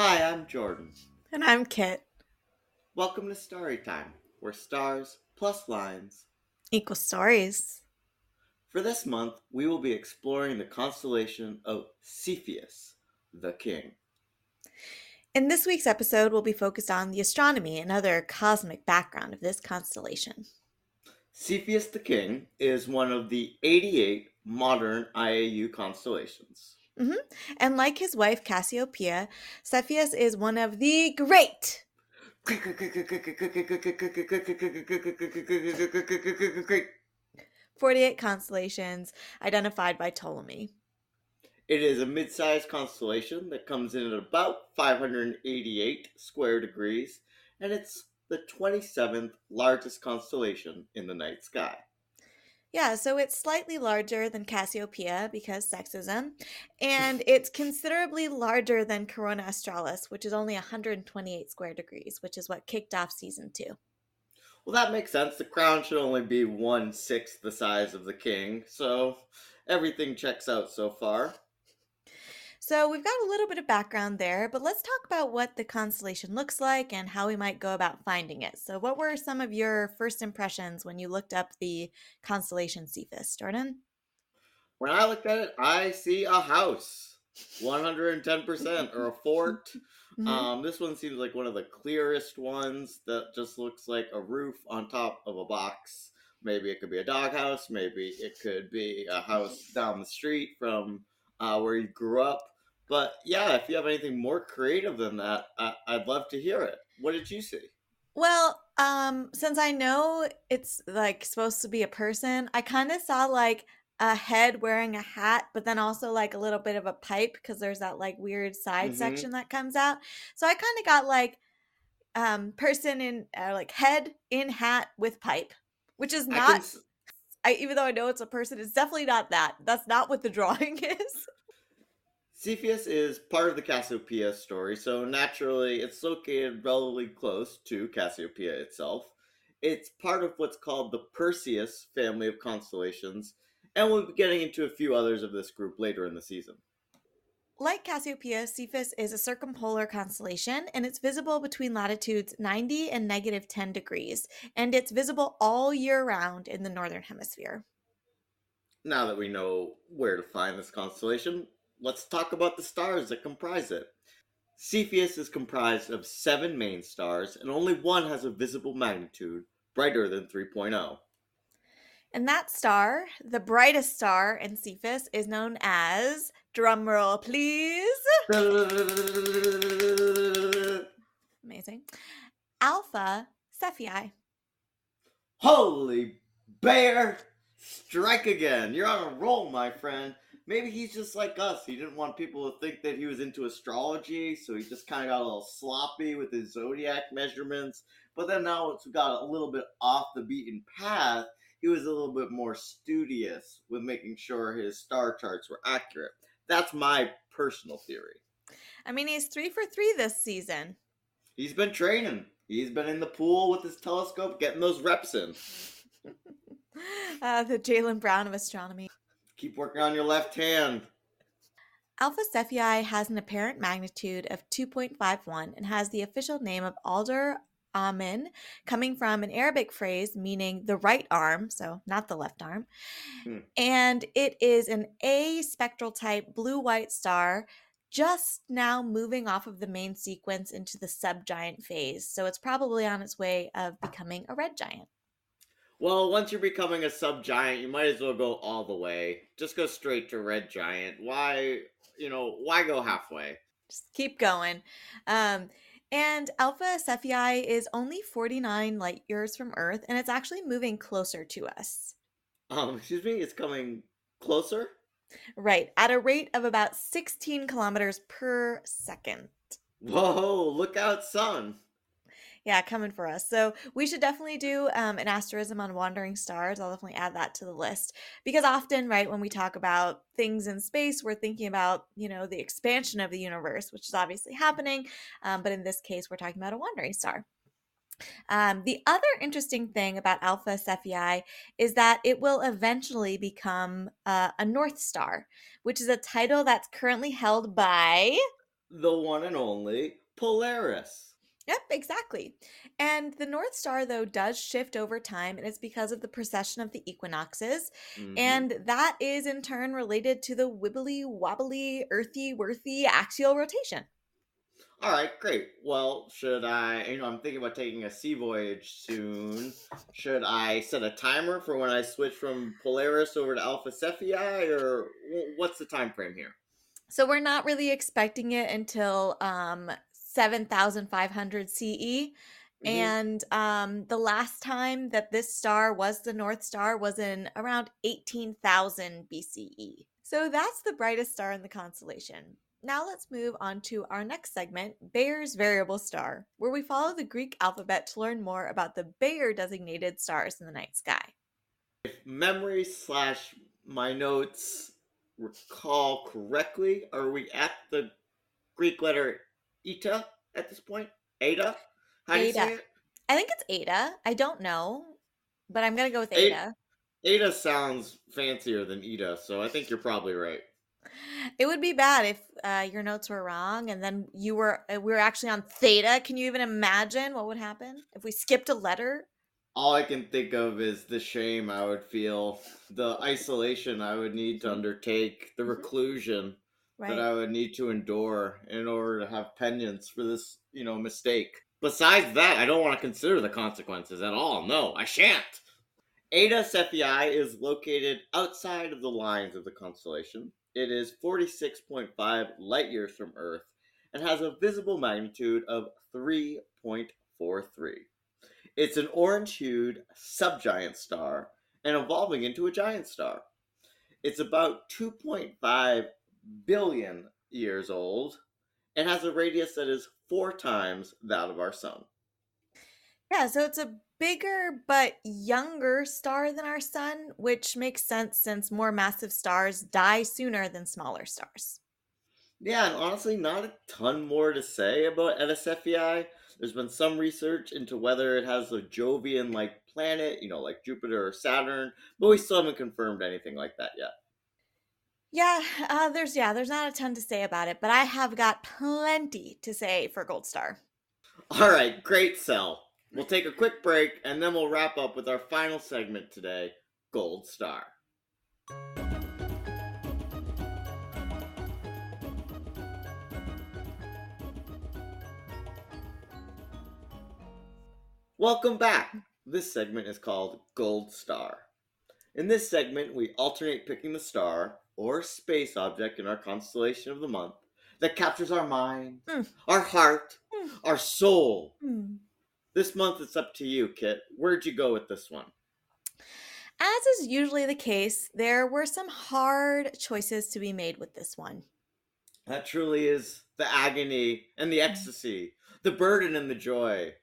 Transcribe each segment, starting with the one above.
Hi, I'm Jordan. And I'm Kit. Welcome to Story Time, where stars plus lines equal stories. For this month, we will be exploring the constellation of Cepheus, the king. In this week's episode, we'll be focused on the astronomy and other cosmic background of this constellation. Cepheus the King is one of the 88 modern IAU constellations. Mm-hmm. And like his wife Cassiopeia, Cepheus is one of the great 48 constellations identified by Ptolemy. It is a mid sized constellation that comes in at about 588 square degrees, and it's the 27th largest constellation in the night sky. Yeah, so it's slightly larger than Cassiopeia because sexism, mm. and it's considerably larger than Corona Australis, which is only 128 square degrees, which is what kicked off season two. Well, that makes sense. The crown should only be one sixth the size of the king, so everything checks out so far. So we've got a little bit of background there, but let's talk about what the constellation looks like and how we might go about finding it. So, what were some of your first impressions when you looked up the constellation Cepheus, Jordan? When I looked at it, I see a house, 110%, or a fort. Mm-hmm. Um, this one seems like one of the clearest ones that just looks like a roof on top of a box. Maybe it could be a doghouse. Maybe it could be a house down the street from uh, where you grew up. But yeah, if you have anything more creative than that, I- I'd love to hear it. What did you see? Well, um, since I know it's like supposed to be a person, I kind of saw like a head wearing a hat, but then also like a little bit of a pipe because there's that like weird side mm-hmm. section that comes out. So I kind of got like um person in uh, like head in hat with pipe, which is not. I, can... I even though I know it's a person, it's definitely not that. That's not what the drawing is. Cepheus is part of the Cassiopeia story, so naturally it's located relatively close to Cassiopeia itself. It's part of what's called the Perseus family of constellations, and we'll be getting into a few others of this group later in the season. Like Cassiopeia, Cepheus is a circumpolar constellation and it's visible between latitudes 90 and negative 10 degrees, and it's visible all year round in the northern hemisphere. Now that we know where to find this constellation, let's talk about the stars that comprise it. Cepheus is comprised of seven main stars, and only one has a visible magnitude brighter than 3.0. And that star, the brightest star in Cepheus, is known as, drumroll please. Amazing. Alpha Cephei. Holy bear! Strike again. You're on a roll, my friend. Maybe he's just like us. He didn't want people to think that he was into astrology, so he just kind of got a little sloppy with his zodiac measurements. But then now it's got a little bit off the beaten path he was a little bit more studious with making sure his star charts were accurate. That's my personal theory. I mean, he's three for three this season. He's been training. He's been in the pool with his telescope, getting those reps in. uh, the Jaylen Brown of astronomy. Keep working on your left hand. Alpha Cephei has an apparent magnitude of 2.51 and has the official name of Alder Amin, coming from an Arabic phrase meaning the right arm, so not the left arm. Hmm. And it is an A spectral type blue white star just now moving off of the main sequence into the subgiant phase. So it's probably on its way of becoming a red giant. Well, once you're becoming a subgiant, you might as well go all the way. Just go straight to red giant. Why, you know, why go halfway? Just keep going. Um, and Alpha Cephei is only 49 light years from Earth, and it's actually moving closer to us. Um, excuse me, it's coming closer? Right, at a rate of about 16 kilometers per second. Whoa, look out, son yeah, coming for us. So we should definitely do um, an asterism on wandering stars. I'll definitely add that to the list because often, right, when we talk about things in space, we're thinking about you know the expansion of the universe, which is obviously happening. Um, but in this case, we're talking about a wandering star. Um, the other interesting thing about Alpha Cephei is that it will eventually become uh, a North Star, which is a title that's currently held by the one and only Polaris. Yep, exactly. And the North Star, though, does shift over time, and it's because of the precession of the equinoxes. Mhm. And that is in turn related to the wibbly wobbly, earthy, worthy axial rotation. All right, great. Well, should I, you know, I'm thinking about taking a sea voyage soon. Should I set a timer for when I switch from Polaris over to Alpha Cephei, or what's the time frame here? So we're not really expecting it until um, 7,500 CE. Mhm. And um, the last time that this star was the North Star was in around 18,000 BCE. So that's the brightest star in the constellation. Now let's move on to our next segment, Bayer's variable star, where we follow the Greek alphabet to learn more about the Bayer designated stars in the night sky. If memory slash my notes recall correctly, are we at the Greek letter eta at this point? Eta? How do you say it? I think it's Ada. I don't know, but I'm going to go with Ada. Eta. Eta sounds fancier than Ida, so I think you're probably right. It would be bad if uh, your notes were wrong and then you were uh, we were actually on theta. Can you even imagine what would happen if we skipped a letter? All I can think of is the shame I would feel, the isolation I would need to undertake, the Mhm. reclusion Right. that I would need to endure in order to have penance for this, you know, mistake. Besides that, I don't want to consider the consequences at all. No, I shan't. Eta Cephei is located outside of the lines of the constellation. It is 46.5 light years from Earth and has a visible magnitude of 3.43. It's an orange hued subgiant star and evolving into a giant star. It's about 2.5 billion years old and has a radius that is four times that of our sun. yeah, so it's a bigger but younger star than our sun, which makes sense since more massive stars die sooner than smaller stars. Yeah, and honestly, not a ton more to say about Cephei. There's been some research into whether it has a Jovian like planet, you know, like Jupiter or Saturn, but we still haven't confirmed anything like that yet. Yeah, uh, there's yeah, there's not a ton to say about it, but I have got plenty to say for Gold Star. All right, great sell. We'll take a quick break and then we'll wrap up with our final segment today Gold Star. Welcome back. This segment is called Gold Star. In this segment, we alternate picking the star or space object in our constellation of the month that captures our mind, Mm. our heart, Mm. our soul. Hmm. This month it's up to you, Kit. Where'd you go with this one? As is usually the case, there were some hard choices to be made with this one. That truly is the agony and the ecstasy, the burden and the joy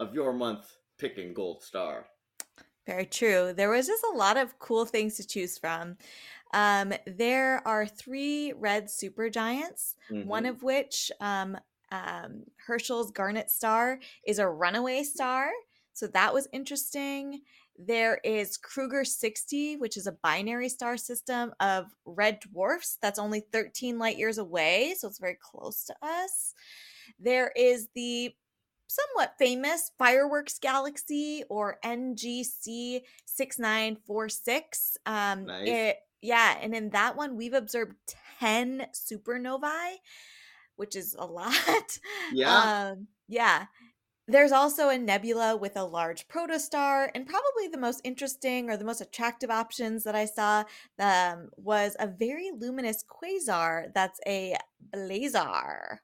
of your month picking Gold Star. Very true. There was just a lot of cool things to choose from. Um, there are three red supergiants, one Mhm. of which, um, um, Herschel's Garnet Star, is a runaway star. So that was interesting. There is Kruger 60, which is a binary star system of red dwarfs that's only 13 light years away. So it's very close to us. There is the somewhat famous Fireworks Galaxy or NGC 6946. Um, Nice. it, yeah, and in that one, we've observed 10 supernovae, which is a lot. Yeah. Um, yeah. There's also a nebula with a large protostar, and probably the most interesting or the most attractive options that I saw um, was a very luminous quasar that's a blazar.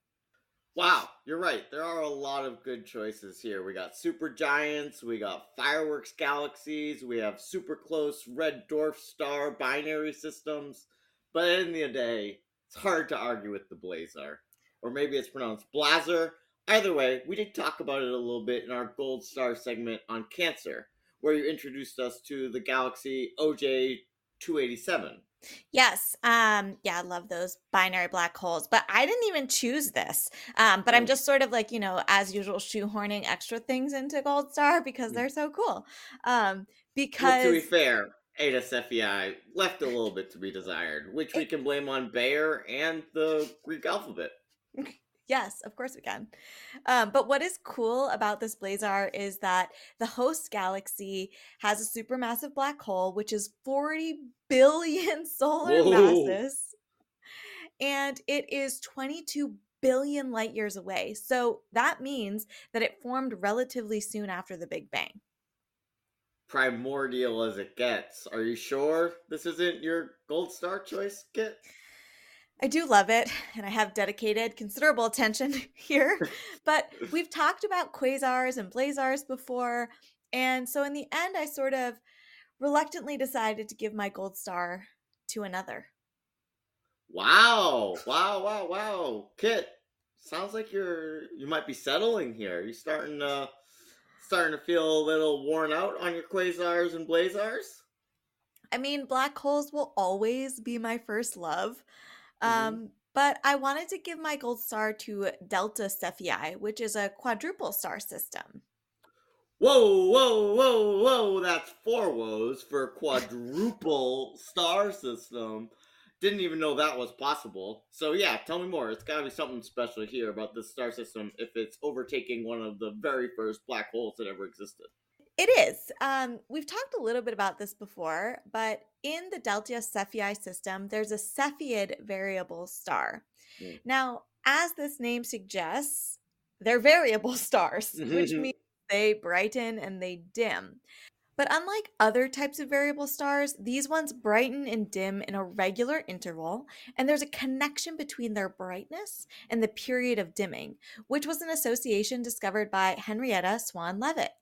Wow, you're right. There are a lot of good choices here. We got super giants, we got fireworks galaxies, we have super close red dwarf star binary systems. But at the the day, it's hard to argue with the Blazar. Or maybe it's pronounced Blazer. Either way, we did talk about it a little bit in our Gold Star segment on Cancer, where you introduced us to the galaxy OJ 287. Yes. Um, yeah, I love those binary black holes. But I didn't even choose this. Um, but I'm just sort of like, you know, as usual, shoehorning extra things into Gold Star because Mm. they're so cool. Um, Well, because to be fair, Ada Cephei left a little bit to be desired, which we can blame on Bayer and the Greek alphabet. Yes, of course we can. Um, but what is cool about this blazar is that the host galaxy has a supermassive black hole, which is 40 billion solar Whoa. masses, and it is 22 billion light years away. So that means that it formed relatively soon after the Big Bang. Primordial as it gets. Are you sure this isn't your gold star choice, Kit? I do love it, and I have dedicated considerable attention here. But we've talked about quasars and blazars before, and so in the end, I sort of reluctantly decided to give my gold star to another. Wow! Wow! Wow! Wow! Kit, sounds like you're you might be settling here. You're starting to starting to feel a little worn out on your quasars and blazars? I mean, black holes will always be my first love. Mhm. Um, but I wanted to give my gold star to Delta Cephei, which is a quadruple star system. Whoa, whoa, whoa, whoa! That's four woes for quadruple star system. Didn't even know that was possible. So yeah, tell me more. It's gotta be something special here about this star system if it's overtaking one of the very first black holes that ever existed. It is. Um, we've talked a little bit about this before, but in the Delta Cephei system, there's a Cepheid variable star. Mm. Now, as this name suggests, they're variable stars, which means they brighten and they dim. But unlike other types of variable stars, these ones brighten and dim in a regular interval, and there's a connection between their brightness and the period of dimming, which was an association discovered by Henrietta Swan Leavitt.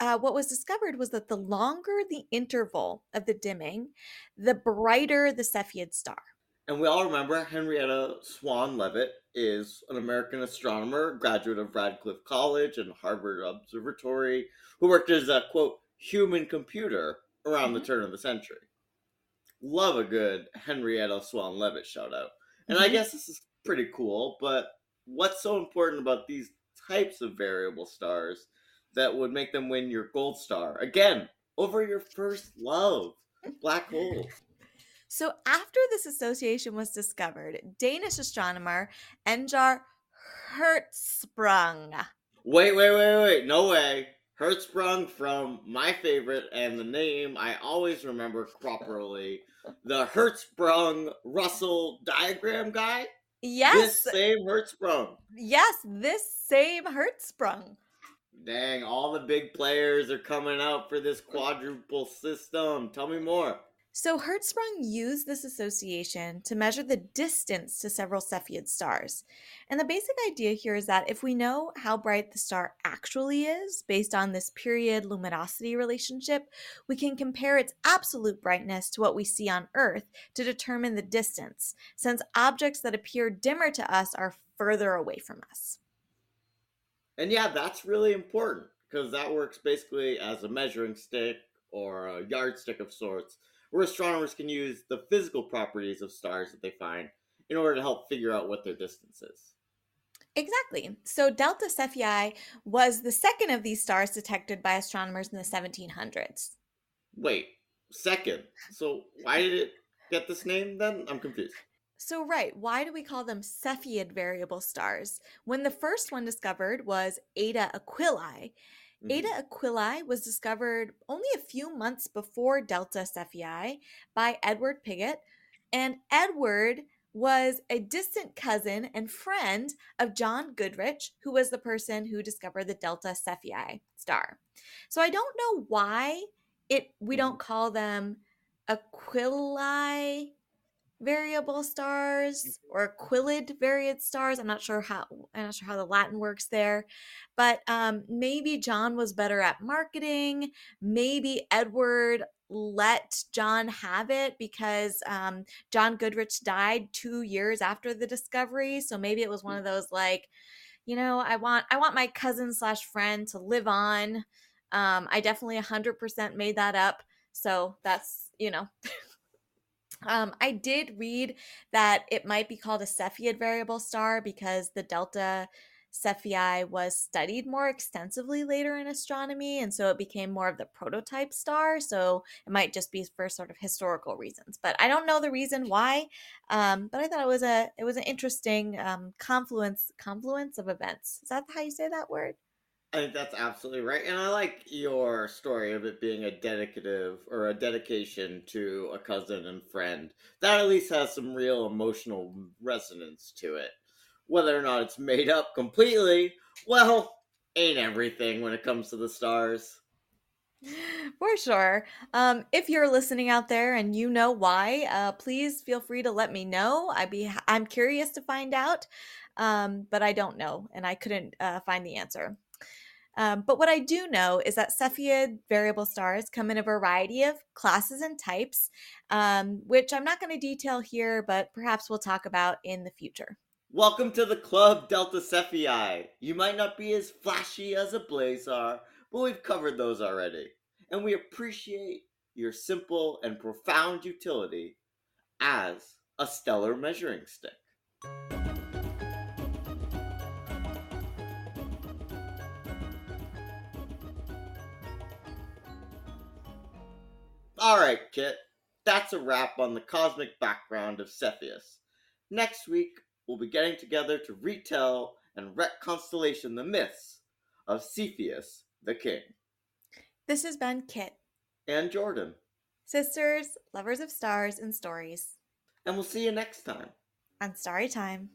Uh, what was discovered was that the longer the interval of the dimming, the brighter the Cepheid star. And we all remember Henrietta Swan Leavitt is an American astronomer, graduate of Radcliffe College and Harvard Observatory, who worked as a quote human computer around the Mhm. turn of the century. Love a good Henrietta Swan Leavitt shout out. And I Mhm. guess this is pretty cool, but what's so important about these types of variable stars that would make them win your gold star? Again, over your first love, black hole. So, after this association was discovered, Danish astronomer Ejnar Hertzsprung. Wait, wait, wait, wait. No way. Hertzsprung from my favorite and the name I always remember properly. The Hertzsprung Russell diagram guy? Yes, This same Hertzsprung. yes, this same Hertzsprung. Dang, all the big players are coming out for this quadruple system. Tell me more. So, Hertzsprung used this association to measure the distance to several Cepheid stars. And the basic idea here is that if we know how bright the star actually is based on this period luminosity relationship, we can compare its absolute brightness to what we see on Earth to determine the distance, since objects that appear dimmer to us are further away from us. And yeah, that's really important because that works basically as a measuring stick or a yardstick of sorts, where astronomers can use the physical properties of stars that they find in order to help figure out what their distance is. Exactly. So Delta Cephei was the second of these stars detected by astronomers in the 1700s. Wait, second. So why did it get this name then? I'm confused. So, right, why do we call them Cepheid variable stars? When the first one discovered was Eta Aquilae. Eta mm-hmm. Aquilae was discovered only a few months before Delta Cephei by Edward Pigott, and Edward was a distant cousin and friend of John Goodricke, who was the person who discovered the Delta Cephei star. So I don't know why it we don't mm-hmm. call them Aquilae variable stars or quillid varied stars. I'm not sure how I'm not sure how the Latin works there, but um, maybe John was better at marketing. Maybe Edward let John have it because um, John Goodricke died two years after the discovery. So maybe it was one of those like, you know, I want I want my cousin slash friend to live on. Um, I definitely 100% made that up. So that's you know. Um, I did read that it might be called a Cepheid variable star because the delta Cephei was studied more extensively later in astronomy, and so it became more of the prototype star. So it might just be for sort of historical reasons, but I don't know the reason why. Um, but I thought it was a it was an interesting um, confluence confluence of events. Is that how you say that word? I think that's absolutely right. And I like your story of it being a dedicative or a dedication to a cousin and friend. That at least has some real emotional resonance to it. Whether or not it's made up completely, well, ain't everything when it comes to the stars. For sure. Um, if you're listening out there and you know why, uh, please feel free to let me know. I'd be I'm curious to find out, um, but I don't know, and I couldn't uh, find the answer. Um, but what I do know is that Cepheid variable stars come in a variety of classes and types, um, which I'm not going to detail here, but perhaps we'll talk about in the future. Welcome to the club, Delta Cephei. You might not be as flashy as a blazar, but we've covered those already. And we appreciate your simple and profound utility as a stellar measuring stick. Alright, Kit. That's a wrap on the cosmic background of Cepheus. Next week, we'll be getting together to retell and reconstellation the myths of Cepheus the King. This has been Kit. And Jordan. Sisters, lovers of stars and stories. And we'll see you next time. On Starry Time.